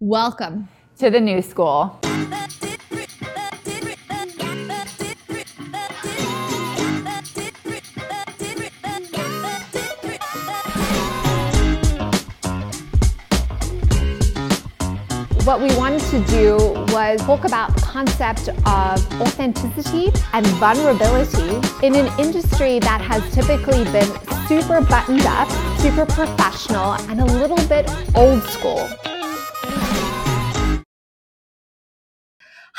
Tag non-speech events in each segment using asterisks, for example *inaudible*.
Welcome to the new school. What we wanted to do was talk about the concept of authenticity and vulnerability in an industry that has typically been super buttoned up, super professional, and a little bit old school.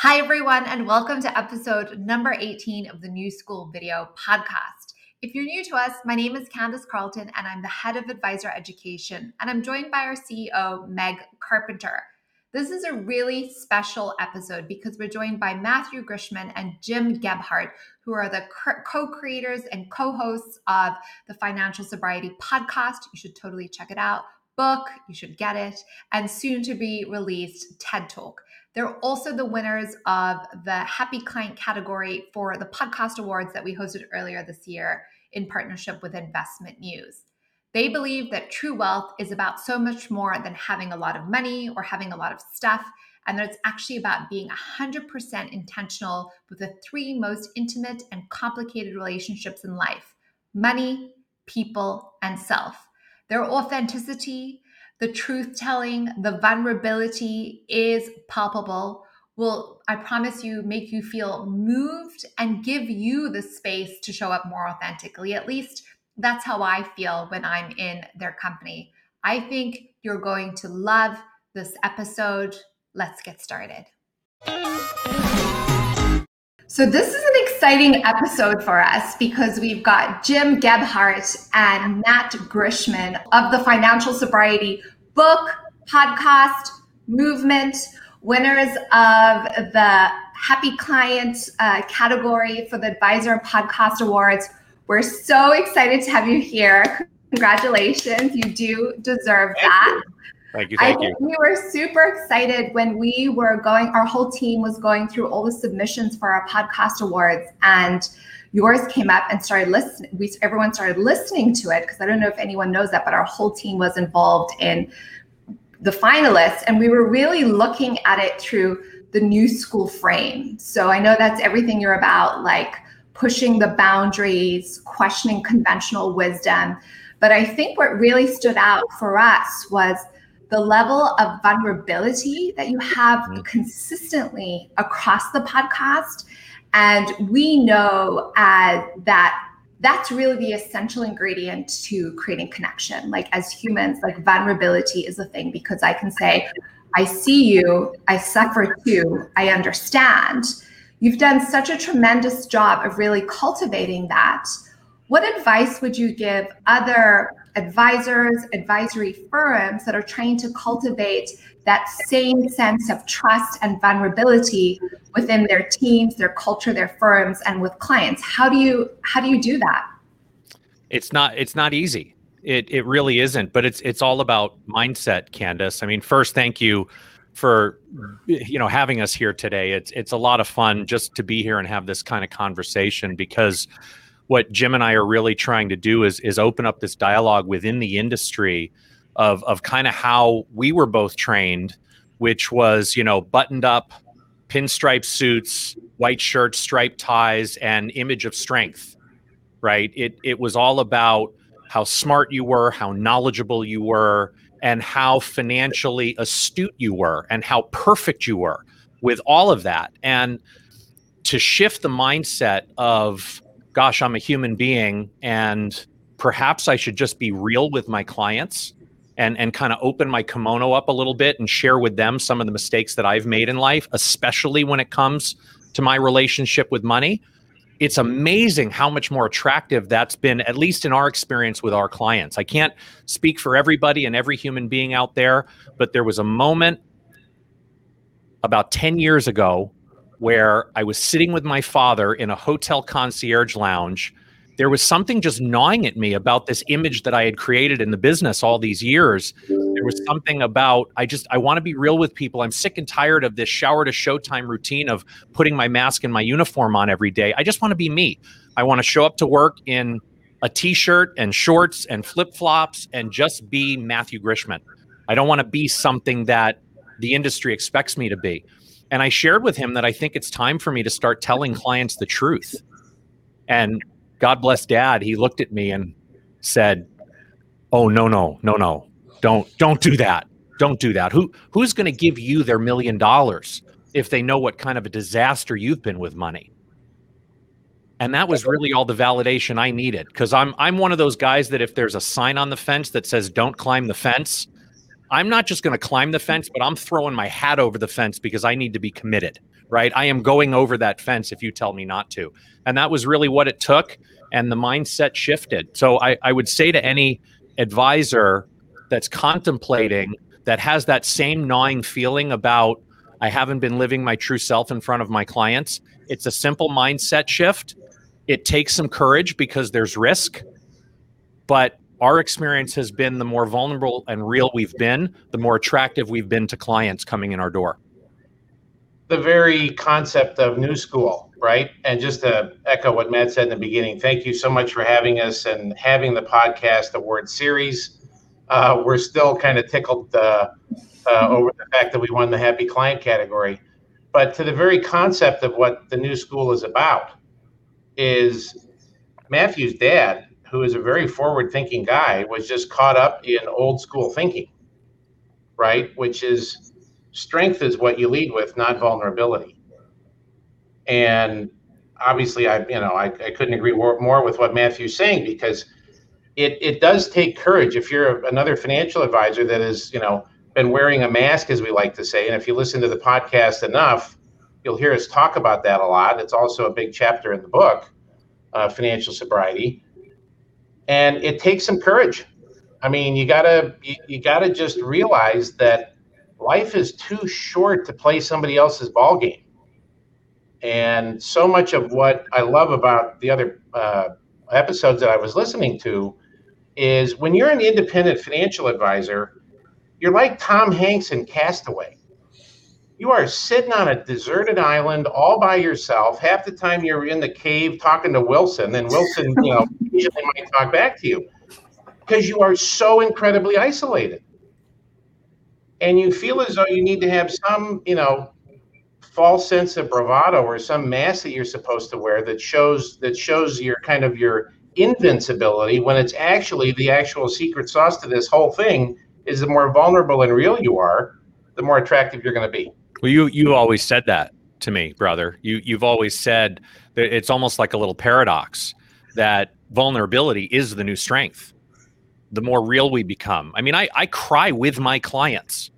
Hi, everyone, and welcome to episode number 18 of the New School Video Podcast. If you're new to us, my name is Candace Carlton, and I'm the head of advisor education, and I'm joined by our CEO, Meg Carpenter. This is a really special episode because we're joined by Matthew Grishman and Jim Gebhardt, who are the co creators and co hosts of the Financial Sobriety podcast. You should totally check it out. Book, you should get it, and soon to be released TED Talk. They're also the winners of the Happy Client category for the podcast awards that we hosted earlier this year in partnership with Investment News. They believe that true wealth is about so much more than having a lot of money or having a lot of stuff, and that it's actually about being 100% intentional with the three most intimate and complicated relationships in life money, people, and self. Their authenticity, the truth telling, the vulnerability is palpable. Will, I promise you, make you feel moved and give you the space to show up more authentically. At least that's how I feel when I'm in their company. I think you're going to love this episode. Let's get started. So, this is exciting episode for us because we've got Jim Gebhardt and Matt Grishman of the Financial Sobriety book, podcast, movement, winners of the Happy Client uh, category for the Advisor Podcast Awards we're so excited to have you here. Congratulations. You do deserve that. Thank you. Thank I you. We were super excited when we were going, our whole team was going through all the submissions for our podcast awards and yours came up and started listening. We everyone started listening to it because I don't know if anyone knows that, but our whole team was involved in the finalists, and we were really looking at it through the new school frame. So I know that's everything you're about, like pushing the boundaries, questioning conventional wisdom. But I think what really stood out for us was the level of vulnerability that you have mm-hmm. consistently across the podcast. And we know uh, that that's really the essential ingredient to creating connection. Like as humans, like vulnerability is a thing because I can say, I see you, I suffer too, I understand. You've done such a tremendous job of really cultivating that. What advice would you give other advisors, advisory firms that are trying to cultivate that same sense of trust and vulnerability within their teams, their culture, their firms, and with clients? How do you how do you do that? It's not it's not easy. It it really isn't, but it's it's all about mindset, Candace. I mean, first, thank you for you know having us here today. It's it's a lot of fun just to be here and have this kind of conversation because what Jim and I are really trying to do is is open up this dialogue within the industry of of kind of how we were both trained, which was you know buttoned up, pinstripe suits, white shirts, striped ties, and image of strength. Right. It it was all about how smart you were, how knowledgeable you were, and how financially astute you were and how perfect you were with all of that. And to shift the mindset of, gosh, I'm a human being and perhaps I should just be real with my clients and, and kind of open my kimono up a little bit and share with them some of the mistakes that I've made in life, especially when it comes to my relationship with money it's amazing how much more attractive that's been, at least in our experience with our clients. I can't speak for everybody and every human being out there, but there was a moment about 10 years ago where I was sitting with my father in a hotel concierge lounge there was something just gnawing at me about this image that I had created in the business all these years. There was something about I just I want to be real with people. I'm sick and tired of this shower to showtime routine of putting my mask and my uniform on every day. I just want to be me. I want to show up to work in a t-shirt and shorts and flip-flops and just be Matthew Grishman. I don't want to be something that the industry expects me to be. And I shared with him that I think it's time for me to start telling clients the truth. And God bless dad, he looked at me and said, "Oh no, no, no, no. Don't don't do that. Don't do that. Who who's going to give you their million dollars if they know what kind of a disaster you've been with money?" And that was really all the validation I needed because I'm I'm one of those guys that if there's a sign on the fence that says don't climb the fence, I'm not just going to climb the mm-hmm. fence, but I'm throwing my hat over the fence because I need to be committed, right? I am going over that fence if you tell me not to. And that was really what it took. And the mindset shifted. So I, I would say to any advisor that's contemplating that has that same gnawing feeling about, I haven't been living my true self in front of my clients, it's a simple mindset shift. It takes some courage because there's risk, but our experience has been the more vulnerable and real we've been, the more attractive we've been to clients coming in our door. The very concept of new school, right? And just to echo what Matt said in the beginning, thank you so much for having us and having the podcast award series. Uh, we're still kind of tickled uh, uh, over the fact that we won the happy client category. But to the very concept of what the new school is about is Matthew's dad who is a very forward thinking guy, was just caught up in old school thinking, right? Which is strength is what you lead with, not vulnerability. And obviously, I you know I, I couldn't agree more with what Matthew's saying because it it does take courage if you're another financial advisor that is you know been wearing a mask as we like to say, and if you listen to the podcast enough, you'll hear us talk about that a lot. It's also a big chapter in the book, uh, financial sobriety and it takes some courage. I mean, you gotta you, you gotta just realize that life is too short to play somebody else's ball game. And so much of what I love about the other uh, episodes that I was listening to is when you're an independent financial advisor, you're like Tom Hanks in Cast Away you are sitting on a deserted island all by yourself. Half the time you're in the cave talking to Wilson, and Wilson, you know, *laughs* usually might talk back to you because you are so incredibly isolated. And you feel as though you need to have some, you know, false sense of bravado or some mask that you're supposed to wear that shows that shows your kind of your invincibility when it's actually the actual secret sauce to this whole thing is the more vulnerable and real you are, the more attractive you're going to be. Well, you you always said that to me, brother. You you've always said that it's almost like a little paradox that vulnerability is the new strength. The more real we become. I mean, I, I cry with my clients,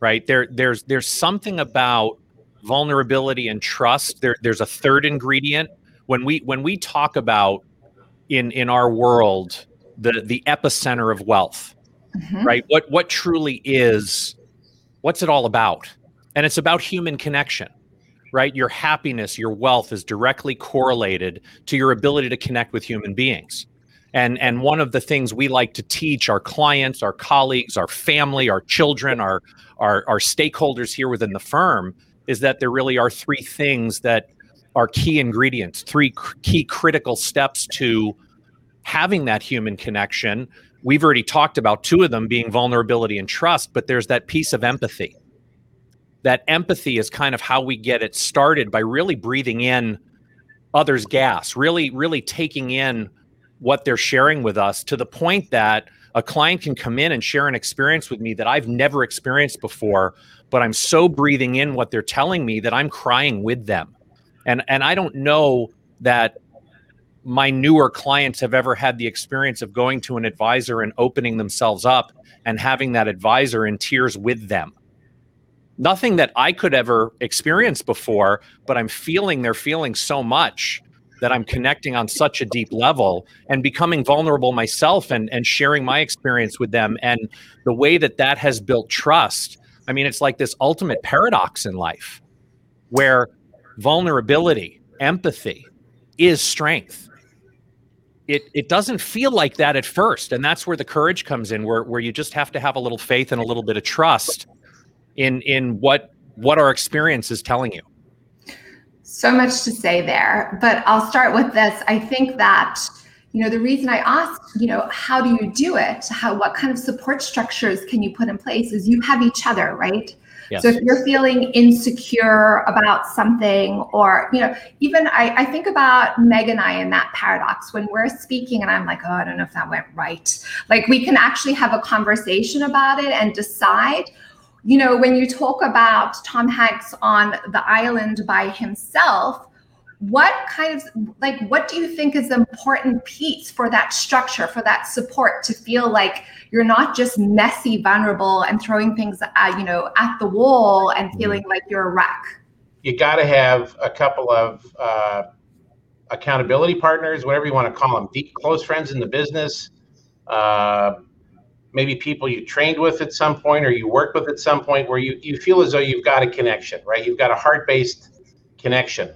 right? There there's there's something about vulnerability and trust. There there's a third ingredient. When we when we talk about in in our world the the epicenter of wealth, mm-hmm. right? What what truly is what's it all about? And it's about human connection, right? Your happiness, your wealth is directly correlated to your ability to connect with human beings. And, and one of the things we like to teach our clients, our colleagues, our family, our children, our, our, our stakeholders here within the firm is that there really are three things that are key ingredients, three key critical steps to having that human connection. We've already talked about two of them being vulnerability and trust, but there's that piece of empathy that empathy is kind of how we get it started by really breathing in others' gas, really, really taking in what they're sharing with us to the point that a client can come in and share an experience with me that I've never experienced before, but I'm so breathing in what they're telling me that I'm crying with them. And and I don't know that my newer clients have ever had the experience of going to an advisor and opening themselves up and having that advisor in tears with them nothing that I could ever experience before, but I'm feeling their feeling so much that I'm connecting on such a deep level and becoming vulnerable myself and, and sharing my experience with them. And the way that that has built trust, I mean, it's like this ultimate paradox in life where vulnerability, empathy is strength. It, it doesn't feel like that at first. And that's where the courage comes in, where, where you just have to have a little faith and a little bit of trust in in what what our experience is telling you so much to say there but i'll start with this i think that you know the reason i asked you know how do you do it how what kind of support structures can you put in place is you have each other right Yes. So if you're feeling insecure about something, or you know, even I, I think about Meg and I in that paradox when we're speaking, and I'm like, oh, I don't know if that went right. Like we can actually have a conversation about it and decide. You know, when you talk about Tom Hanks on the island by himself, what kind of like what do you think is the important piece for that structure for that support to feel like you're not just messy vulnerable and throwing things at, you know at the wall and mm-hmm. feeling like you're a wreck you got to have a couple of uh, accountability partners whatever you want to call them deep close friends in the business uh, maybe people you trained with at some point or you worked with at some point where you, you feel as though you've got a connection right you've got a heart-based connection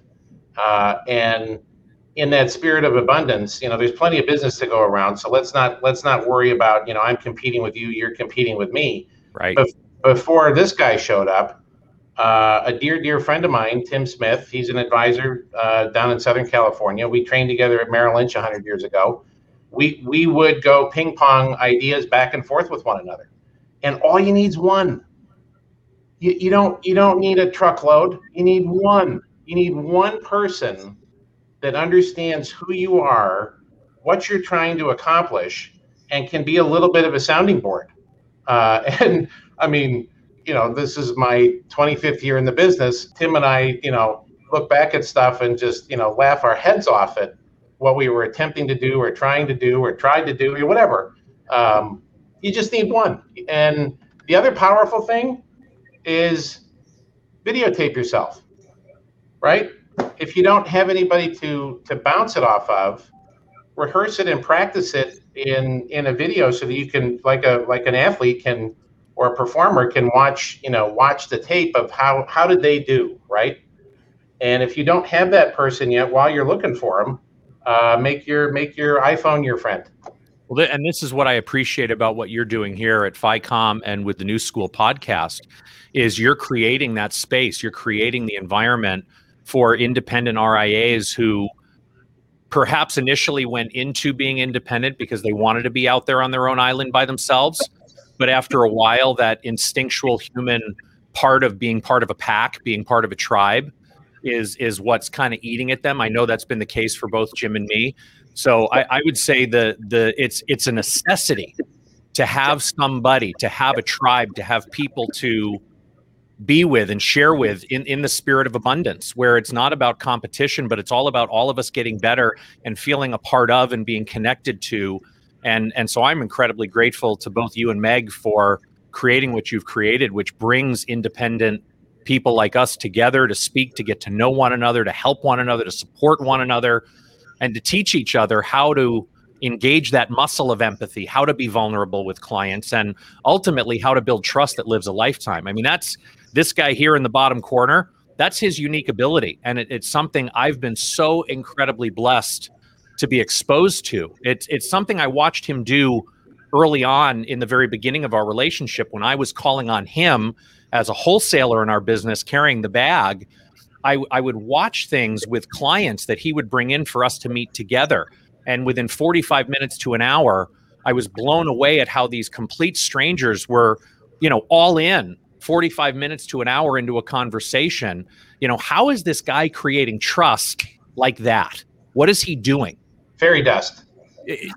uh, and in that spirit of abundance, you know, there's plenty of business to go around. So let's not let's not worry about you know I'm competing with you, you're competing with me. Right. But before this guy showed up, uh, a dear dear friend of mine, Tim Smith, he's an advisor uh, down in Southern California. We trained together at Merrill Lynch 100 years ago. We we would go ping pong ideas back and forth with one another, and all you need is one. You, you don't you don't need a truckload. You need one you need one person that understands who you are, what you're trying to accomplish, and can be a little bit of a sounding board. Uh, *laughs* and I mean, you know, this is my 25th year in the business. Tim and I, you know, look back at stuff and just, you know, laugh our heads off at what we were attempting to do or trying to do or tried to do or whatever. Um, you just need one. And the other powerful thing is videotape yourself right? If you don't have anybody to to bounce it off of, rehearse it and practice it in in a video so that you can like a like an athlete can or a performer can watch you know watch the tape of how how did they do right and if you don't have that person yet while you're looking for them uh, make your make your iphone your friend well and this is what i appreciate about what you're doing here at FiComm and with the new school podcast is you're creating that space you're creating the environment for independent RIAs who perhaps initially went into being independent because they wanted to be out there on their own island by themselves. But after a while, that instinctual human part of being part of a pack, being part of a tribe, is is what's kind of eating at them. I know that's been the case for both Jim and me. So I, I would say the the it's it's a necessity to have somebody, to have a tribe, to have people to be with and share with in, in the spirit of abundance, where it's not about competition, but it's all about all of us getting better and feeling a part of and being connected to. And, and so I'm incredibly grateful to both you and Meg for creating what you've created, which brings independent people like us together to speak, to get to know one another, to help one another, to support one another, and to teach each other how to engage that muscle of empathy, how to be vulnerable with clients, and ultimately how to build trust that lives a lifetime. I mean, that's this guy here in the bottom corner, that's his unique ability. And it, it's something I've been so incredibly blessed to be exposed to. It's, it's something I watched him do early on in the very beginning of our relationship when I was calling on him as a wholesaler in our business carrying the bag. I, I would watch things with clients that he would bring in for us to meet together. And within 45 minutes to an hour, I was blown away at how these complete strangers were, you know, all in 45 minutes to an hour into a conversation, you know, how is this guy creating trust like that? What is he doing? Fairy dust.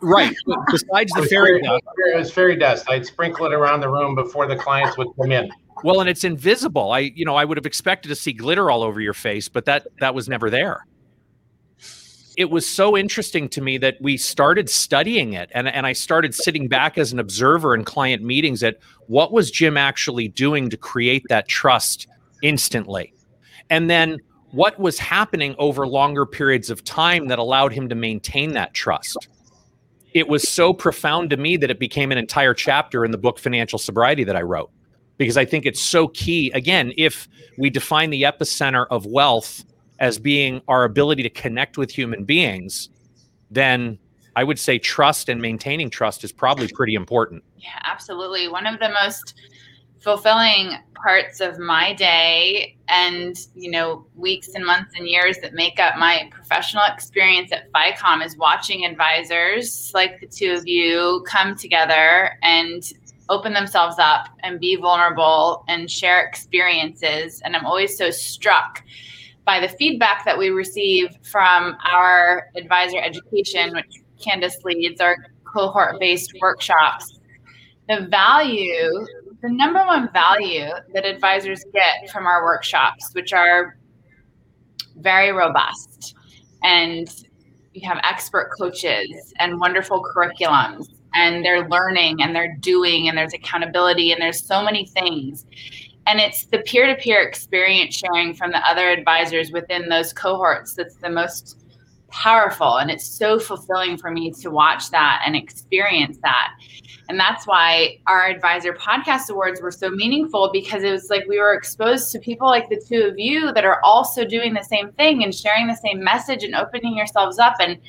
Right. Besides *laughs* the fairy, fairy dust. It was fairy dust. I'd sprinkle it around the room before the clients would come in. Well, and it's invisible. I, you know, I would have expected to see glitter all over your face, but that that was never there it was so interesting to me that we started studying it and, and I started sitting back as an observer in client meetings at what was Jim actually doing to create that trust instantly. And then what was happening over longer periods of time that allowed him to maintain that trust. It was so profound to me that it became an entire chapter in the book Financial Sobriety that I wrote because I think it's so key. Again, if we define the epicenter of wealth as being our ability to connect with human beings, then I would say trust and maintaining trust is probably pretty important. Yeah, absolutely. One of the most fulfilling parts of my day and you know weeks and months and years that make up my professional experience at FiComm is watching advisors like the two of you come together and open themselves up and be vulnerable and share experiences. And I'm always so struck by the feedback that we receive from our advisor education, which Candace leads, our cohort based workshops. The value, the number one value that advisors get from our workshops, which are very robust and you have expert coaches and wonderful curriculums and they're learning and they're doing and there's accountability and there's so many things and it's the peer-to-peer experience sharing from the other advisors within those cohorts that's the most powerful and it's so fulfilling for me to watch that and experience that and that's why our advisor podcast awards were so meaningful because it was like we were exposed to people like the two of you that are also doing the same thing and sharing the same message and opening yourselves up. And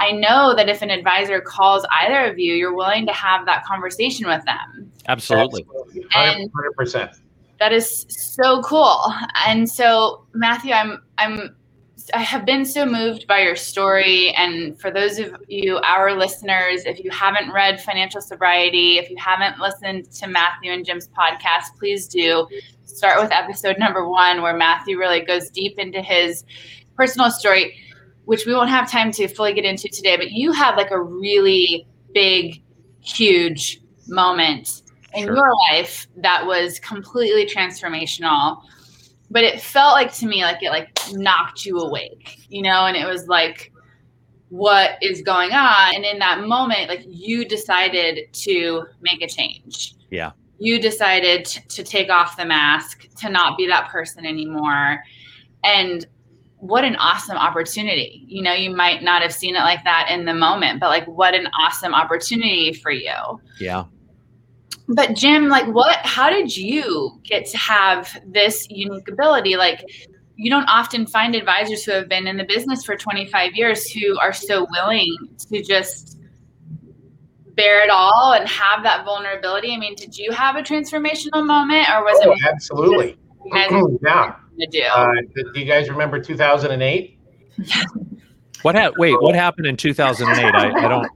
I know that if an advisor calls either of you, you're willing to have that conversation with them. Absolutely. Absolutely. 100%. That is so cool. And so Matthew, I'm I'm I have been so moved by your story. And for those of you, our listeners, if you haven't read Financial Sobriety, if you haven't listened to Matthew and Jim's podcast, please do start with episode number one, where Matthew really goes deep into his personal story, which we won't have time to fully get into today. But you had like a really big, huge moment in sure. your life that was completely transformational but it felt like to me like it like knocked you awake you know and it was like what is going on and in that moment like you decided to make a change yeah you decided to take off the mask to not be that person anymore and what an awesome opportunity you know you might not have seen it like that in the moment but like what an awesome opportunity for you yeah but Jim, like what how did you get to have this unique ability? Like you don't often find advisors who have been in the business for 25 years who are so willing to just bare it all and have that vulnerability. I mean, did you have a transformational moment or was oh, it absolutely? Oh, yeah. Do? Uh, do you guys remember 2008? *laughs* what ha- wait, what happened in 2008? I, I don't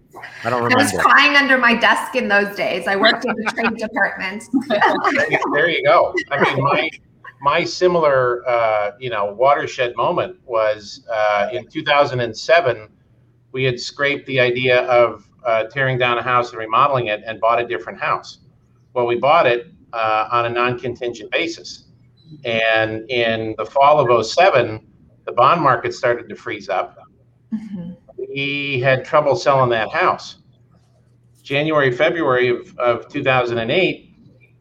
I don't remember. I was crying under my desk in those days. I worked in the trade department. *laughs* there you go. I mean, my my similar, uh, you know, watershed moment was uh, in 2007. We had scraped the idea of uh, tearing down a house and remodeling it, and bought a different house. Well, we bought it uh, on a non-contingent basis, and in the fall of 07, the bond market started to freeze up. Mm-hmm he had trouble selling that house. January, February of, of 2008,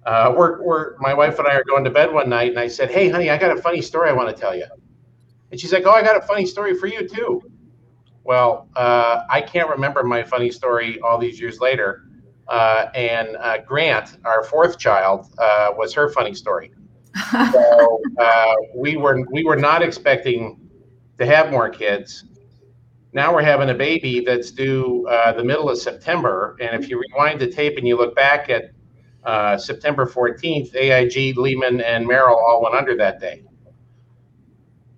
uh, we're, we're, my wife and I are going to bed one night, and I said, Hey, honey, I got a funny story I want to tell you. And she's like, Oh, I got a funny story for you, too. Well, uh, I can't remember my funny story all these years later. Uh, and uh, Grant, our fourth child, uh, was her funny story. So uh, we were we were not expecting to have more kids, now we're having a baby that's due uh, the middle of September. And if you rewind the tape and you look back at uh, September 14th, AIG, Lehman, and Merrill all went under that day.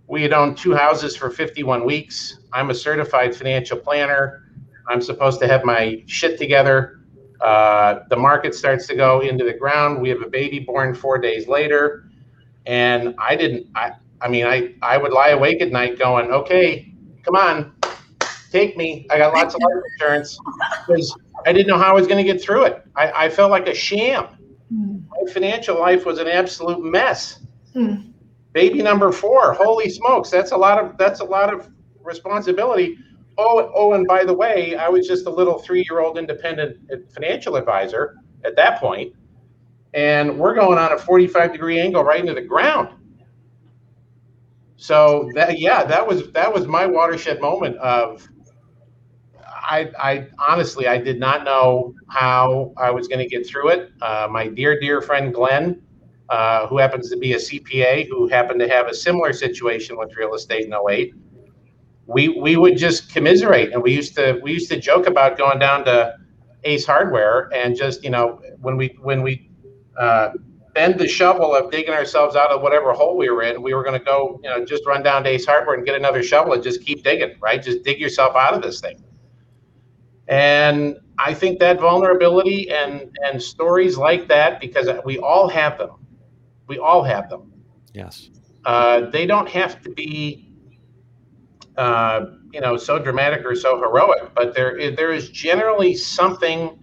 We had owned two houses for 51 weeks. I'm a certified financial planner. I'm supposed to have my shit together. Uh, the market starts to go into the ground. We have a baby born four days later. And I didn't, I, I mean, I, I would lie awake at night going, okay, come on, take me. I got lots of life *laughs* insurance because I didn't know how I was going to get through it. I, I felt like a sham. Mm. My financial life was an absolute mess. Mm. Baby number four, holy smokes, that's a lot of that's a lot of responsibility. Oh, oh, and by the way, I was just a little three-year-old independent financial advisor at that point, and we're going on a 45 degree angle right into the ground. So that yeah, that was that was my watershed moment of I, I, honestly, I did not know how I was going to get through it. Uh, my dear, dear friend Glenn, uh, who happens to be a CPA, who happened to have a similar situation with real estate in 08, we we would just commiserate, and we used to we used to joke about going down to Ace Hardware and just you know when we when we uh, bend the shovel of digging ourselves out of whatever hole we were in, we were going to go you know just run down to Ace Hardware and get another shovel and just keep digging, right? Just dig yourself out of this thing And I think that vulnerability and and stories like that, because we all have them, we all have them. Yes. Uh, they don't have to be, uh, you know, so dramatic or so heroic, but there is, there is generally something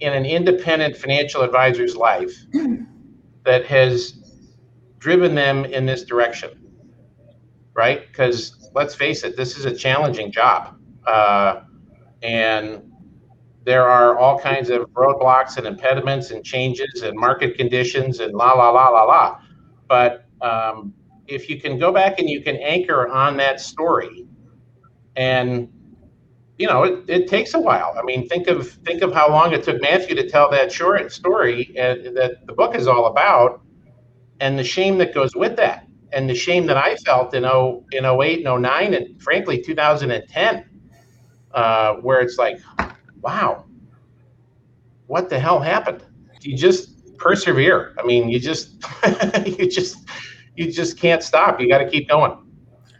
in an independent financial advisor's life *clears throat* that has driven them in this direction, right? Because let's face it, this is a challenging job. Uh, and there are all kinds of roadblocks and impediments and changes and market conditions and la la la la la. But um, if you can go back and you can anchor on that story, and you know it, it takes a while. I mean, think of think of how long it took Matthew to tell that short story and that the book is all about, and the shame that goes with that, and the shame that I felt in 0, in 08 and 09 and frankly 2010, uh, where it's like wow, what the hell happened? You just persevere. I mean, you just, *laughs* you just, you just can't stop. You got to keep going.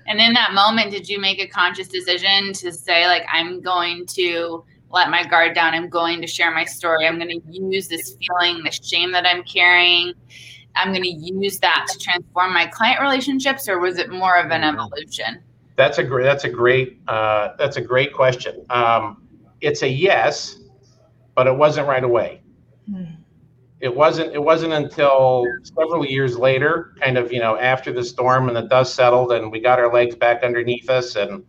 And in that moment, did you make a conscious decision to say, like, I'm going to let my guard down. I'm going to share my story. I'm going to use this feeling, this shame that I'm carrying. I'm going to use that to transform my client relationships, or was it more of an evolution? That's a great. That's a great. Uh, that's a great question. Um, it's a yes, but it wasn't right away. Hmm. It wasn't. It wasn't until several years later, kind of you know after the storm and the dust settled and we got our legs back underneath us. And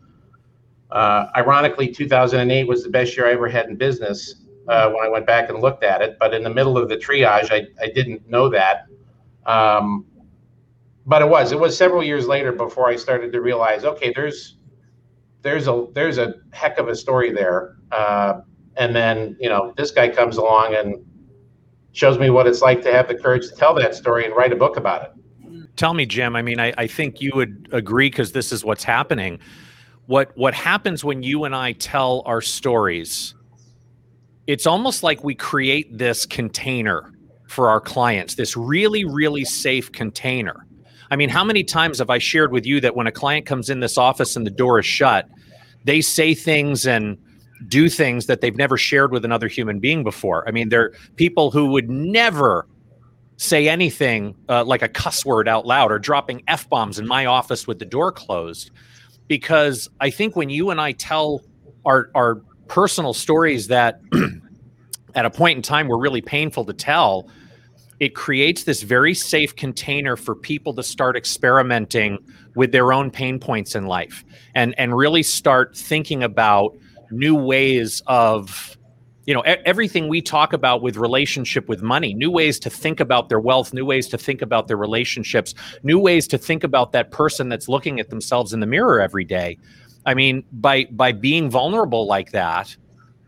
uh, ironically, 2008 was the best year I ever had in business uh, when I went back and looked at it. But in the middle of the triage, I, I didn't know that. Um, but it was. It was several years later before I started to realize, okay, there's there's a there's a heck of a story there. Uh, and then you know this guy comes along and shows me what it's like to have the courage to tell that story and write a book about it. Tell me, Jim. I mean, I, I think you would agree because this is what's happening. What what happens when you and I tell our stories? It's almost like we create this container for our clients, this really, really safe container I mean, how many times have I shared with you that when a client comes in this office and the door is shut, they say things and do things that they've never shared with another human being before? I mean, they're people who would never say anything uh, like a cuss word out loud or dropping F bombs in my office with the door closed. Because I think when you and I tell our, our personal stories that *clears throat* at a point in time were really painful to tell, it creates this very safe container for people to start experimenting with their own pain points in life and and really start thinking about new ways of you know everything we talk about with relationship with money new ways to think about their wealth new ways to think about their relationships new ways to think about that person that's looking at themselves in the mirror every day. I mean by by being vulnerable like that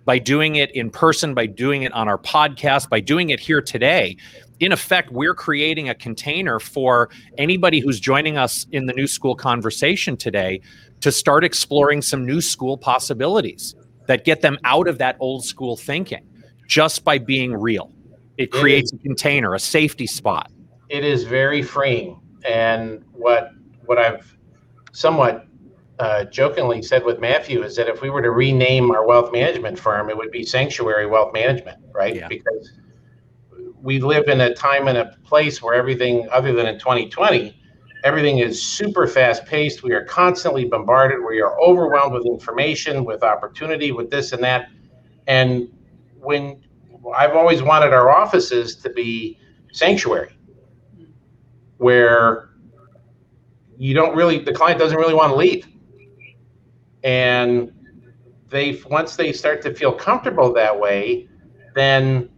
by doing it in person by doing it on our podcast by doing it here today in effect, we're creating a container for anybody who's joining us in the new school conversation today to start exploring some new school possibilities that get them out of that old school thinking just by being real. It creates it is, a container, a safety spot. It is very freeing. And what what I've somewhat uh, jokingly said with Matthew is that if we were to rename our wealth management firm, it would be Sanctuary Wealth Management, right? Yeah. Because we live in a time and a place where everything, other than in 2020, everything is super fast paced. We are constantly bombarded. We are overwhelmed with information, with opportunity, with this and that. And when I've always wanted our offices to be sanctuary, where you don't really, the client doesn't really want to leave. And they, once they start to feel comfortable that way, then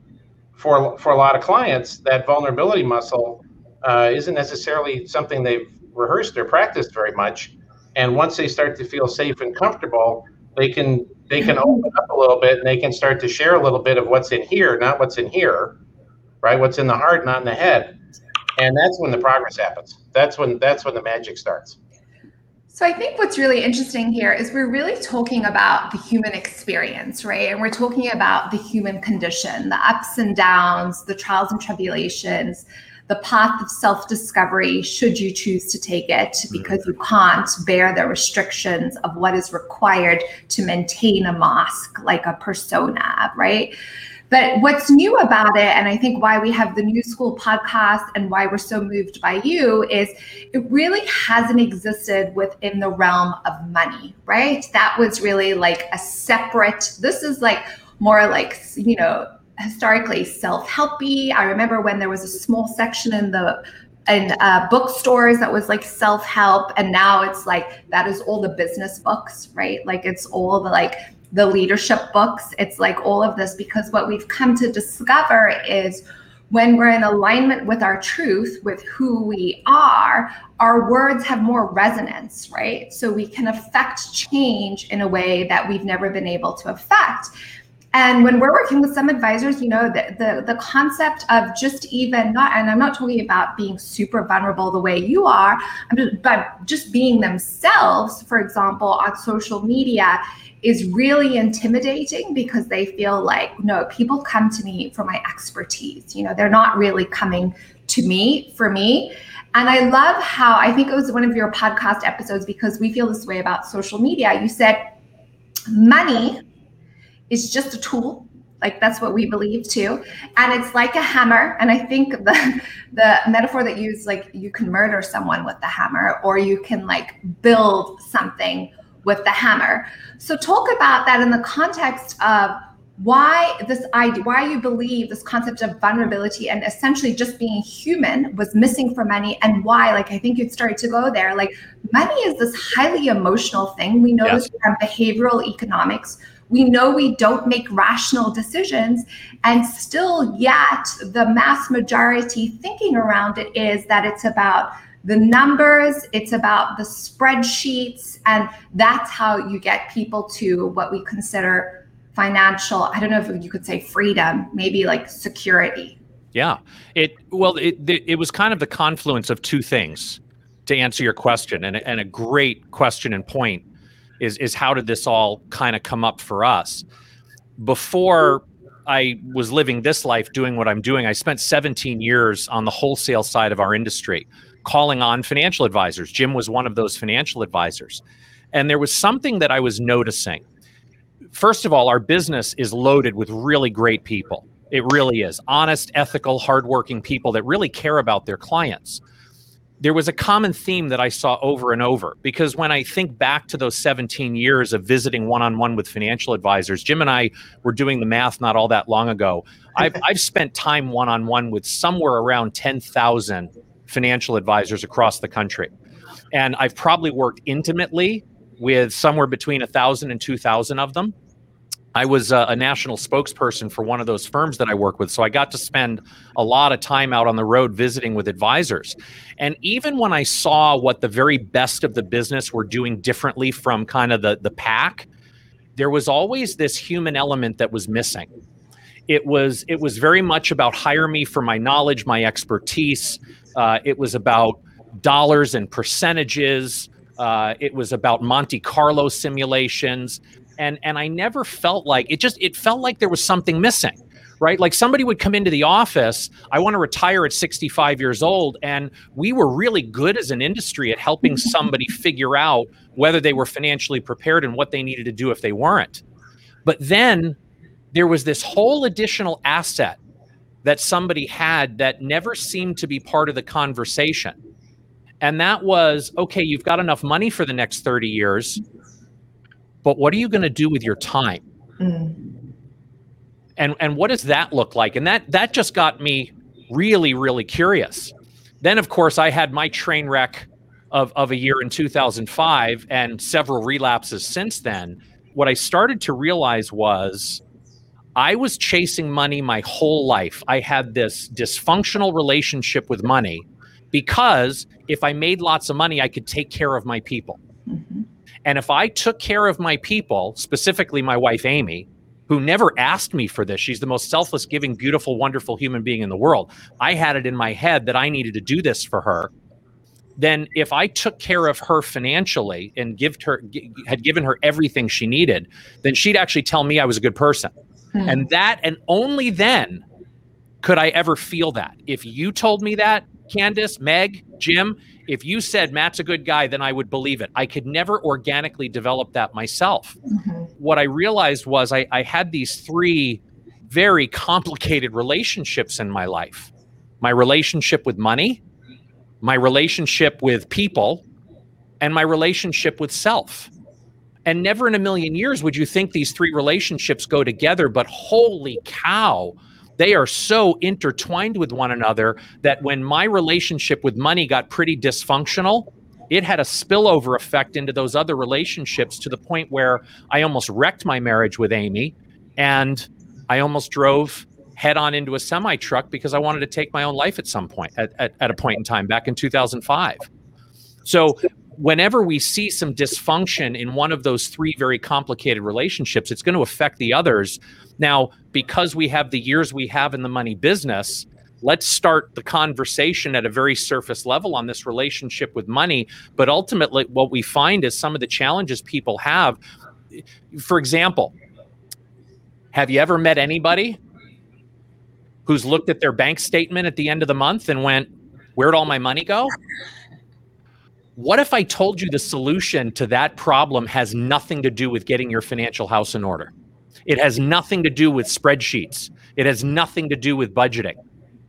for for a lot of clients, that vulnerability muscle uh, isn't necessarily something they've rehearsed or practiced very much. And once they start to feel safe and comfortable, they can they can open up a little bit and they can start to share a little bit of what's in here, not what's in here, right? What's in the heart, not in the head. And that's when the progress happens. That's when that's when the magic starts. So I think what's really interesting here is we're really talking about the human experience, right? And we're talking about the human condition, the ups and downs, the trials and tribulations. The path of self discovery, should you choose to take it, mm-hmm. because you can't bear the restrictions of what is required to maintain a mosque like a persona, right? But what's new about it, and I think why we have the New School podcast and why we're so moved by you, is it really hasn't existed within the realm of money, right? That was really like a separate, this is like more like, you know, historically self-helpy. I remember when there was a small section in the in uh, bookstores that was like self-help and now it's like that is all the business books right? Like it's all the like the leadership books. It's like all of this because what we've come to discover is when we're in alignment with our truth with who we are our words have more resonance right? So we can affect change in a way that we've never been able to affect and when we're working with some advisors, you know, the, the, the concept of just even not, and I'm not talking about being super vulnerable the way you are, but just being themselves, for example, on social media is really intimidating because they feel like, no, people come to me for my expertise. You know, they're not really coming to me for me. And I love how I think it was one of your podcast episodes because we feel this way about social media. You said money is just a tool. Like that's what we believe too. And it's like a hammer. And i think the *laughs* the metaphor that you use like you can murder someone with the hammer or you can like build something with the hammer. So talk about that in the context of why this idea why you believe this concept of vulnerability and essentially just being human was missing for money and why like i think you started to go there. Like money is this highly emotional thing. We know yes. this from behavioral economics we know we don't make rational decisions and still yet the mass majority thinking around it is that it's about the numbers it's about the spreadsheets and that's how you get people to what we consider financial i don't know if you could say freedom maybe like security. Yeah. It well it it was kind of the confluence of two things to answer your question and, and a great question and point is is how did this all kind of come up for us before I was living this life doing what I'm doing. I spent 17 years on the wholesale side of our industry, calling on financial advisors. Jim was one of those financial advisors. And there was something that I was noticing. First of all, our business is loaded with really great people. It really is honest, ethical, hardworking people that really care about their clients there was a common theme that I saw over and over because when I think back to those 17 years of visiting one on one with financial advisors, Jim and I were doing the math not all that long ago. *laughs* I've, I've spent time one on one with somewhere around 10,000 financial advisors across the country. And I've probably worked intimately with somewhere between 1,000 and 2,000 of them. I was a, a, national spokesperson for one of those firms that I work with. So I got to spend a lot of time out on the road visiting with advisors. And even when I saw what the very best of the business were doing differently from kind of the, the pack, there was always this human element that was missing. It was it was very much about hire me for my knowledge, my expertise. Uh, it was about dollars and percentages. Uh, it was about Monte Carlo simulations and and I never felt like it just it felt like there was something missing right? Like somebody would come into the office I want to retire at 65 years old and we were really good as an industry at helping *laughs* somebody figure out whether they were financially prepared and what they needed to do if they weren't. But then there was this whole additional asset that somebody had that never seemed to be part of the conversation. And that was okay you've got enough money for the next 30 years but what are you going to do with your time? Mm. And and what does that look like? And that that just got me really really curious. Then of course I had my train wreck of of a year in 2005 and several relapses since then. What I started to realize was I was chasing money my whole life. I had this dysfunctional relationship with money because if I made lots of money, I could take care of my people. And if I took care of my people, specifically my wife, Amy, who never asked me for this, she's the most selfless, giving, beautiful, wonderful human being in the world. I had it in my head that I needed to do this for her. Then, if I took care of her financially and give her had given her everything she needed, then she'd actually tell me I was a good person. Hmm. And that, and only then, could I ever feel that. If you told me that, Candace, Meg, Jim, if you said Matt's a good guy, then I would believe it. I could never organically develop that myself. Mm-hmm. What I realized was I, I had these three very complicated relationships in my life my relationship with money, my relationship with people, and my relationship with self. And never in a million years would you think these three relationships go together, but holy cow, they are so intertwined with one another that when my relationship with money got pretty dysfunctional, it had a spillover effect into those other relationships to the point where I almost wrecked my marriage with Amy and I almost drove head on into a semi truck because I wanted to take my own life at some point, at, at, at a point in time back in 2005. So whenever we see some dysfunction in one of those three very complicated relationships, it's going to affect the others. Now, because we have the years we have in the money business, let's start the conversation at a very surface level on this relationship with money. But ultimately, what we find is some of the challenges people have. For example, have you ever met anybody who's looked at their bank statement at the end of the month and went, Where'd all my money go? What if I told you the solution to that problem has nothing to do with getting your financial house in order? It has nothing to do with spreadsheets. It has nothing to do with budgeting.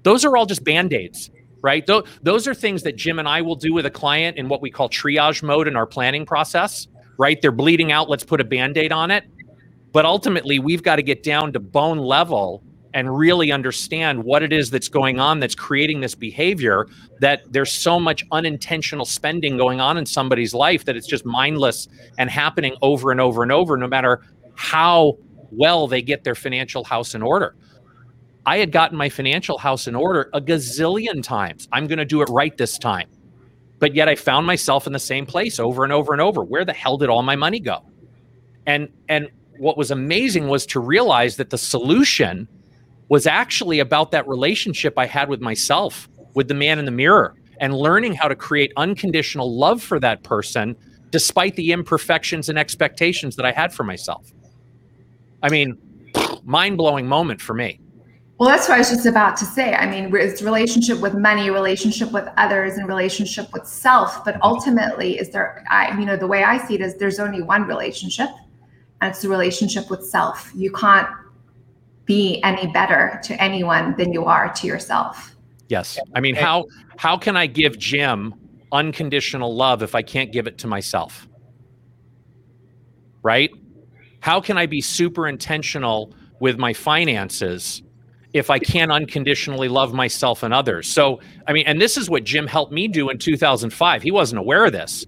Those are all just band aids, right? Th- those are things that Jim and I will do with a client in what we call triage mode in our planning process, right? They're bleeding out. Let's put a band aid on it. But ultimately, we've got to get down to bone level and really understand what it is that's going on that's creating this behavior that there's so much unintentional spending going on in somebody's life that it's just mindless and happening over and over and over no matter how well they get their financial house in order. I had gotten my financial house in order a gazillion times. I'm going to do it right this time. But yet i found myself in the same place over and over and over. Where the hell did all my money go? And and what was amazing was to realize that the solution was actually about that relationship I had with myself, with the man in the mirror, and learning how to create unconditional love for that person despite the imperfections and expectations that I had for myself. I mean, mind blowing moment for me. Well, that's what I was just about to say. I mean, it's relationship with money, relationship with others, and relationship with self. But ultimately, is there? I, you know, the way I see it is, there's only one relationship, and it's the relationship with self. You can't be any better to anyone than you are to yourself. Yes. I mean, how how can I give Jim unconditional love if I can't give it to myself? Right? How can I be super intentional with my finances if I can't unconditionally love myself and others? So, I mean, and this is what Jim helped me do in 2005. He wasn't aware of this,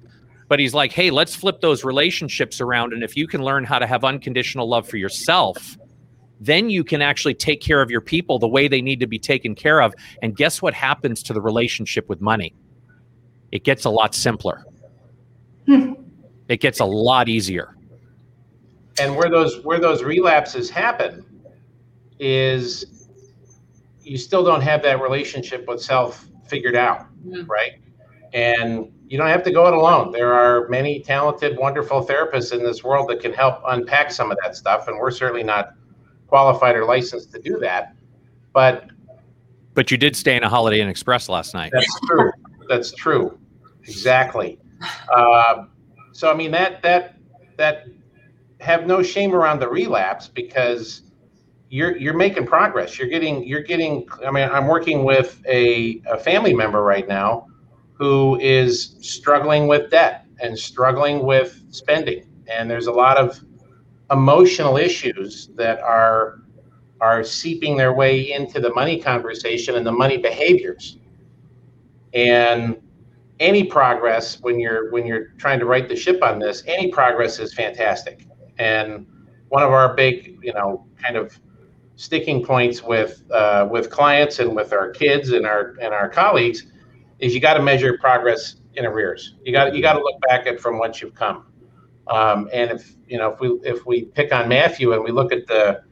but he's like, "Hey, let's flip those relationships around and if you can learn how to have unconditional love for yourself, then you can actually take care of your people the way they need to be taken care of. And guess what happens to the relationship with money? It gets a lot simpler. Hmm. It gets a lot easier. And where those where those relapses happen is you still don't have that relationship with self figured out, mm-hmm. right? And you don't have to go it alone. There are many talented, wonderful therapists in this world that can help unpack some of that stuff, and we're certainly not qualified or licensed to do that. But but you did stay in a Holiday Inn Express last night. That's true. That's true. Exactly. Uh, so I mean that that that have no shame around the relapse because you're you're making progress. You're getting you're getting. I mean, I'm working with a, a family member right now who is struggling with debt and struggling with spending, and there's a lot of emotional issues that are are seeping their way into the money conversation and the money behaviors. And any progress when you're when you're trying to right the ship on this, any progress is fantastic. And one of our big, you know, kind of sticking points with uh, with clients and with our kids and our and our colleagues is you got to measure progress in arrears. You got you got to look back at from whence you've come. Um, and if you know if we if we pick on Matthew and we look at the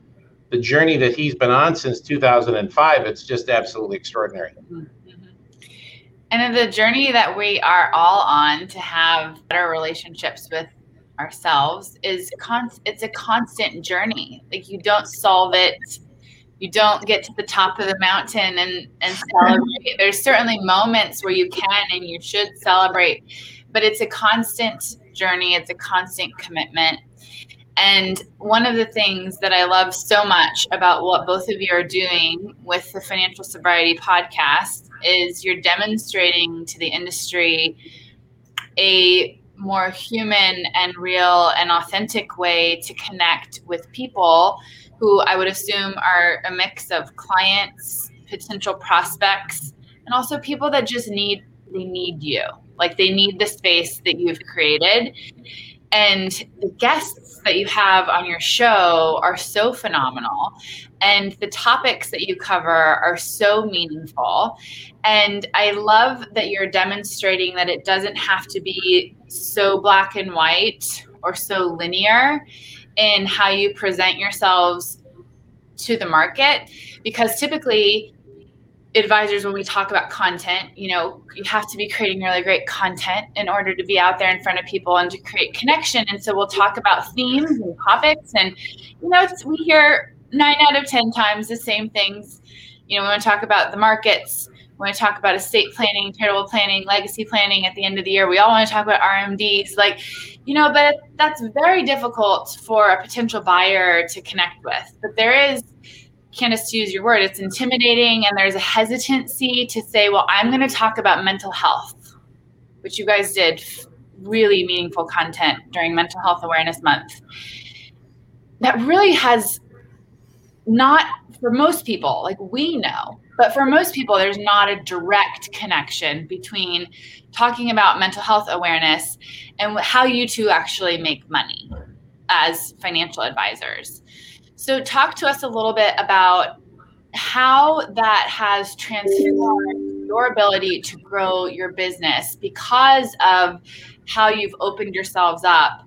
the journey that he's been on since 2005, it's just absolutely extraordinary. Mm-hmm. And the journey that we are all on to have better relationships with ourselves is con- it's a constant journey. Like you don't solve it you don't get to the top of the mountain and, and *laughs* celebrate. There's certainly moments where you can and you should celebrate, but it's a constant journey, it's a constant commitment. And one of the things that I love so much about what both of you are doing with the Financial Sobriety podcast is you're demonstrating to the industry a more human and real and authentic way to connect with people who I would assume are a mix of clients, potential prospects, and also people that just need they need you. Like they need the space that you've created. And the guests that you have on your show are so phenomenal. And the topics that you cover are so meaningful. And I love that you're demonstrating that it doesn't have to be so black and white or so linear in how you present yourselves to the market because typically advisors when we talk about content you know you have to be creating really great content in order to be out there in front of people and to create connection. And so we'll talk about themes and topics and you know we hear nine out of ten times the same things. You know we want to talk about the markets we want to talk about estate planning charitable planning legacy planning at the end of the year. We all want to talk about rmds like you know, but that's very difficult for a potential buyer to connect with. But there is, Candace, to use your word, it's intimidating and there's a hesitancy to say, well, I'm going to talk about mental health, which you guys did really meaningful content during Mental Health Awareness Month. That really has not, for most people, like we know, but for most people, there's not a direct connection between talking about mental health awareness and how you two actually make money as financial advisors. So, talk to us a little bit about how that has transformed your ability to grow your business because of how you've opened yourselves up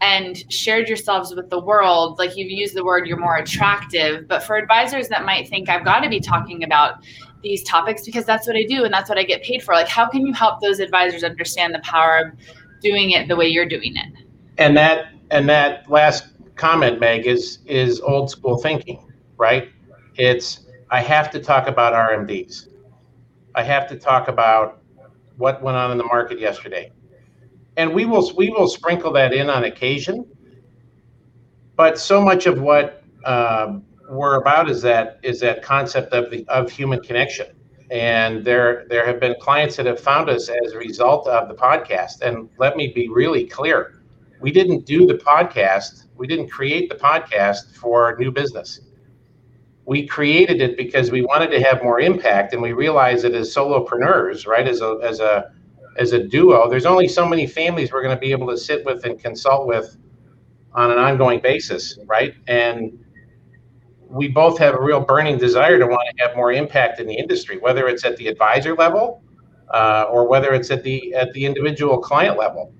and shared yourselves with the world. Like you've used the word, you're more attractive. But for advisors that might think, I've got to be talking about these topics because that's what I do and that's what I get paid for. Like, how can you help those advisors understand the power of doing it the way you're doing it? And that and that last comment, Meg, is is old school thinking, right? It's I have to talk about RMDs. I have to talk about what went on in the market yesterday. And we will we will sprinkle that in on occasion. But so much of what um, we're about is that is that concept of the of human connection. And there there have been clients that have found us as a result of the podcast. And let me be really clear. We didn't do the podcast, we didn't create the podcast for new business. We created it because we wanted to have more impact and we realized that as solopreneurs, right, as a as a as a duo, there's only so many families we're going to be able to sit with and consult with on an ongoing basis, right? And we both have a real burning desire to want to have more impact in the industry, whether it's at the advisor level uh, or whether it's at the at the individual client level.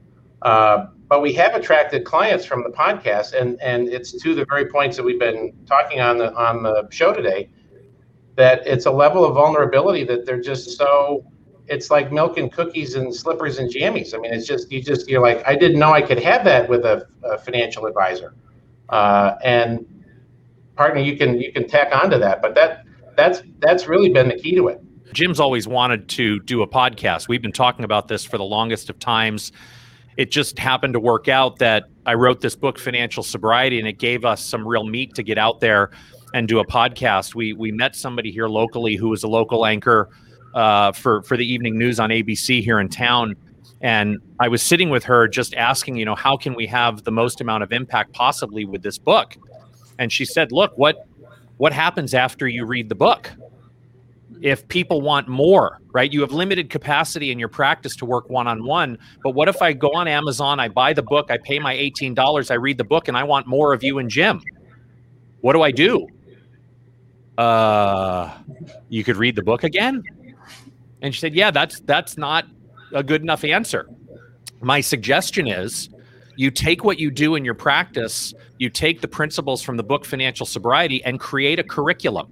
Uh, but we have attracted clients from the podcast, and and it's to the very points that we've been talking on the on the show today. That it's a level of vulnerability that they're just so. It's like milk and cookies and slippers and jammies. I mean, it's just you just you're like I didn't know I could have that with a, a financial advisor, uh, and partner you can you can tack onto that. But that that's that's really been the key to it. Jim's always wanted to do a podcast. We've been talking about this for the longest of times. It just happened to work out that I wrote this book, Financial Sobriety, and it gave us some real meat to get out there and do a podcast. We we met somebody here locally who was a local anchor uh, for for the evening news on ABC here in town, and I was sitting with her just asking, you know, how can we have the most amount of impact possibly with this book? and she said, "Look, what what happens after you read the book? If people want more, right? You have limited capacity in your practice to work one on one, but what if I go on Amazon, I buy the book, I pay my $18, I read the book and I want more of you and Jim? What do I do?" Uh, you could read the book again? And she said, "Yeah, that's that's not a good enough answer." My suggestion is you take what you do in your practice, you take the principles from the book Financial Sobriety and create a curriculum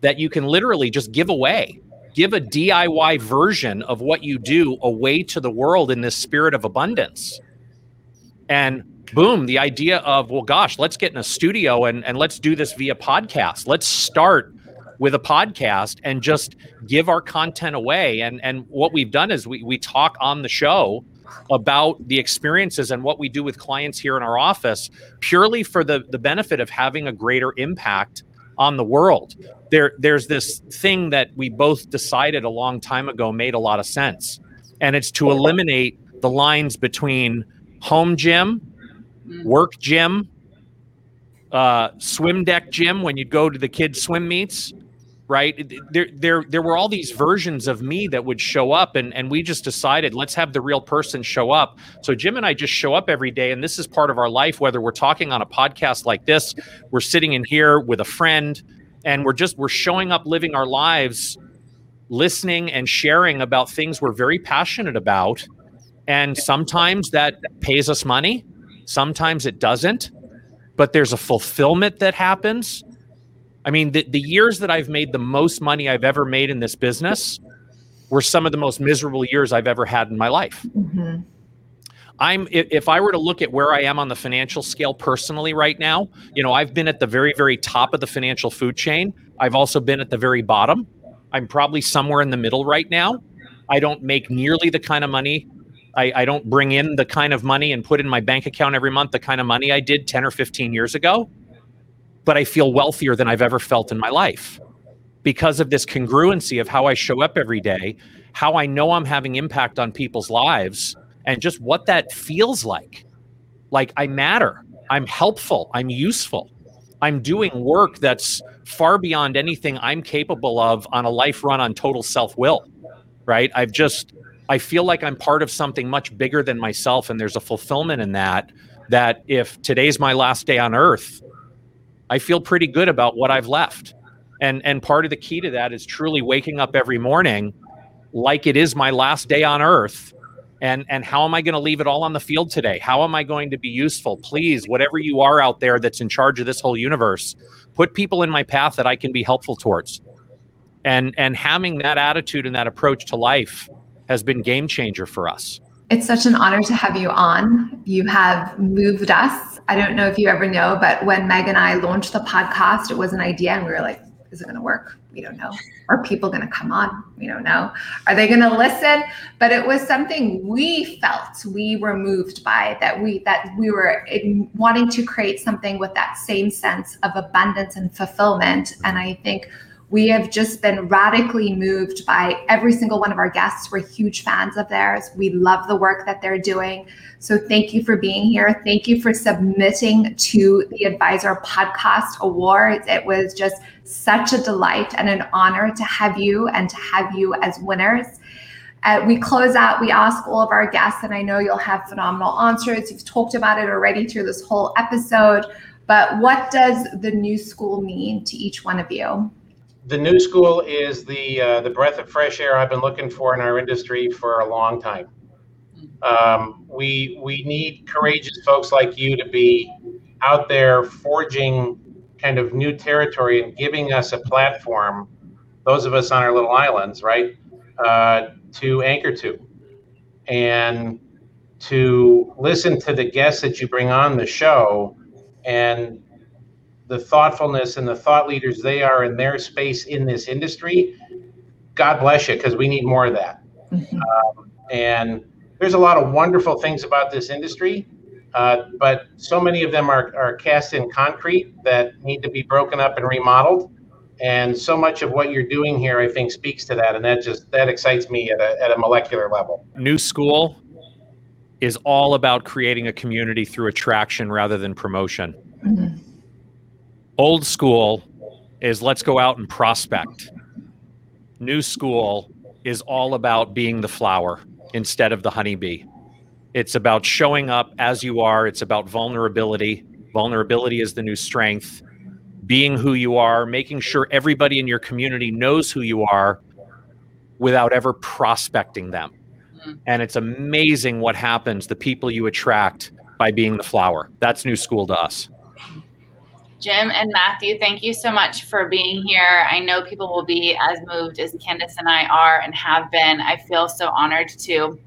that you can literally just give away. Give a DIY version of what you do away to the world in this spirit of abundance. And boom, the idea of, well, gosh, let's get in a studio and, and let's do this via podcast. Let's start with a podcast and just give our content away. And and what we've done is we we talk on the show about the experiences and what we do with clients here in our office purely for the the benefit of having a greater impact on the world. There there's this thing that we both decided a long time ago made a lot of sense. And it's to eliminate the lines between home gym, work gym, uh, swim deck gym when you go to the kids' swim meets, right? There, there, there were all these versions of me that would show up, and and we just decided let's have the real person show up. So Jim and I just show up every day, and this is part of our life. Whether we're talking on a podcast like this, we're sitting in here with a friend, and we're just we're showing up, living our lives, listening and sharing about things we're very passionate about, and sometimes that pays us money, sometimes it doesn't, but there's a fulfillment that happens I mean, the, the years that I've made the most money I've ever made in this business were some of the most miserable years I've ever had in my life. Mm-hmm. I'm if I were to look at where I am on the financial scale personally right now, you know, I've been at the very very top of the financial food chain. I've also been at the very bottom. I'm probably somewhere in the middle right now. I don't make nearly the kind of money I, I don't bring in the kind of money and put in my bank account every month the kind of money I did 10 or 15 years ago but I feel wealthier than I've ever felt in my life because of this congruency of how I show up every day, how I know I'm having impact on people's lives, and just what that feels like. Like I matter, I'm helpful, I'm useful, I'm doing work that's far beyond anything I'm capable of on a life run on total self will, right? I've just, I feel like I'm part of something much bigger than myself, and there's a fulfillment in that. That if today's my last day on earth, I feel pretty good about what I've left. And and part of the key to that is truly waking up every morning like it is my last day on earth. And and how am I going to leave it all on the field today? How am I going to be useful? Please, whatever you are out there that's in charge of this whole universe, put people in my path that I can be helpful towards. And and having that attitude and that approach to life has been game changer for us. It's such an honor to have you on. You have moved us. I don't know if you ever know, but when Meg and I launched the podcast, it was an idea and we were like, is it going to work? We don't know. Are people going to come on? We don't know. Are they going to listen? But it was something we felt we were moved by that we that we were wanting to create something with that same sense of abundance and fulfillment. And I think we have just been radically moved by every single one of our guests. We're huge fans of theirs. We love the work that they're doing. So thank you for being here. Thank you for submitting to the Advisor Podcast Awards. It was just such a delight and an honor to have you and to have you as winners. Uh, we close out, we ask all of our guests, and I know you'll have phenomenal answers. You've talked about it already through this whole episode, but what does the new school mean to each one of you? The new school is the uh, the breath of fresh air I've been looking for in our industry for a long time. Um, we we need courageous folks like you to be out there forging kind of new territory and giving us a platform, those of us on our little islands, right, uh, to anchor to, and to listen to the guests that you bring on the show and the thoughtfulness and the thought leaders they are in their space in this industry, God bless you, because we need more of that. Mm-hmm. Um, and there's a lot of wonderful things about this industry, uh, but so many of them are, are cast in concrete that need to be broken up and remodeled. And so much of what you're doing here, I think, speaks to that, and that just that excites me at a, at a molecular level. New school is all about creating a community through attraction rather than promotion. Mm-hmm. Old school is let's go out and prospect. New school is all about being the flower instead of the honeybee. It's about showing up as you are, it's about vulnerability. Vulnerability is the new strength. Being who you are, making sure everybody in your community knows who you are without ever prospecting them. Mm-hmm. And it's amazing what happens, the people you attract by being the flower. That's new school to us. Jim and Matthew, thank you so much for being here. I know people will be as moved as Candace and I are and have been. I feel so honored to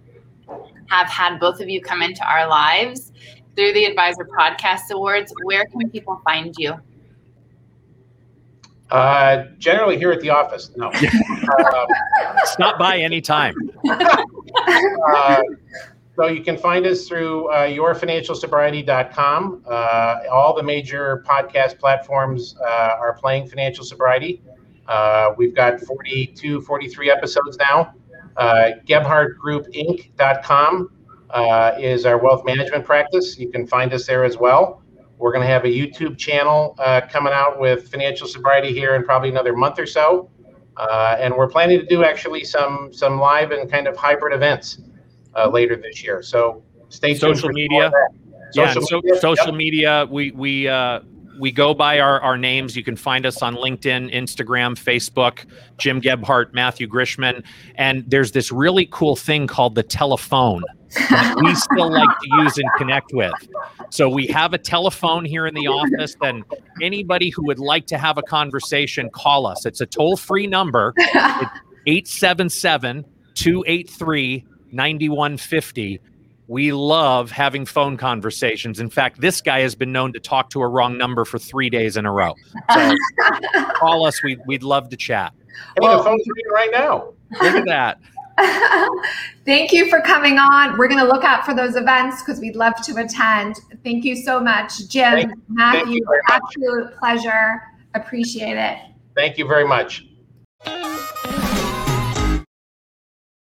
have had both of you come into our lives. through the Advisor Podcast Awards, where can people find you? Uh, generally here at the office. No. uh, *laughs* Stop by anytime. *laughs* uh, so you can find us through uh, yourfinancialsobriety.com. Uh, all the major podcast platforms uh, are playing financial sobriety. Uh, we've got 42, 43 episodes now. Uh, GebhardtGroupInc.com uh, is our wealth management practice. You can find us there as well. We're going to have a YouTube channel uh, coming out with financial sobriety here in probably another month or so. Uh, and we're planning to do actually some some live and kind of hybrid events uh, later this year. So stay tuned. Social media. Yeah, social, so, media. social yep. media. We we uh, we go by our, our names. You can find us on LinkedIn, Instagram, Facebook, Jim Gebhardt, Matthew Grishman. And there's this really cool thing called the telephone that we still like to use and connect with. So we have a telephone here in the office, and anybody who would like to have a conversation, call us. It's a toll free number, 877 283 9150 we love having phone conversations. In fact, this guy has been known to talk to a wrong number for three days in a row. So *laughs* call us. We, we'd love to chat. Hey, well, the phone's ringing right now. Look at that. *laughs* Thank you for coming on. We're going to look out for those events because we'd love to attend. Thank you so much, Jim, Thank, Matthew. Thank absolute pleasure. Appreciate it. Thank you very much.